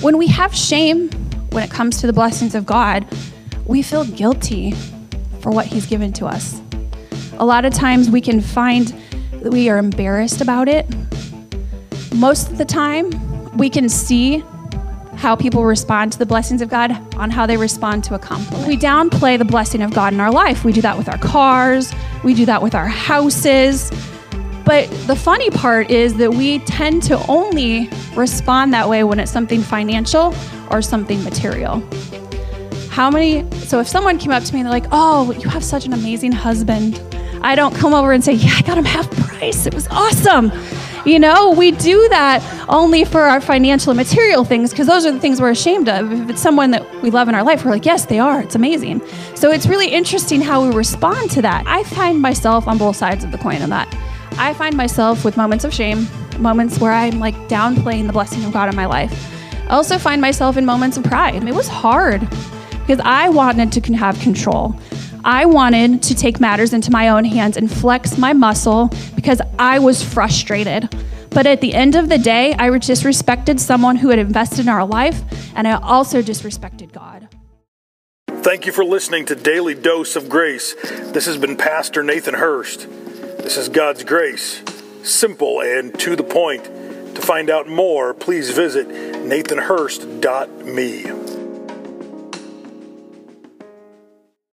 When we have shame when it comes to the blessings of God, we feel guilty for what He's given to us. A lot of times we can find that we are embarrassed about it. Most of the time, we can see how people respond to the blessings of God on how they respond to a compliment. We downplay the blessing of God in our life. We do that with our cars, we do that with our houses. But the funny part is that we tend to only respond that way when it's something financial or something material. How many? So if someone came up to me and they're like, oh, you have such an amazing husband, I don't come over and say, yeah, I got him half price. It was awesome. You know, we do that only for our financial and material things because those are the things we're ashamed of. If it's someone that we love in our life, we're like, yes, they are. It's amazing. So it's really interesting how we respond to that. I find myself on both sides of the coin of that. I find myself with moments of shame, moments where I'm like downplaying the blessing of God in my life. I also find myself in moments of pride. It was hard because I wanted to have control. I wanted to take matters into my own hands and flex my muscle because I was frustrated. But at the end of the day, I disrespected someone who had invested in our life, and I also disrespected God. Thank you for listening to Daily Dose of Grace. This has been Pastor Nathan Hurst. This is God's grace, simple and to the point. To find out more, please visit nathanhurst.me.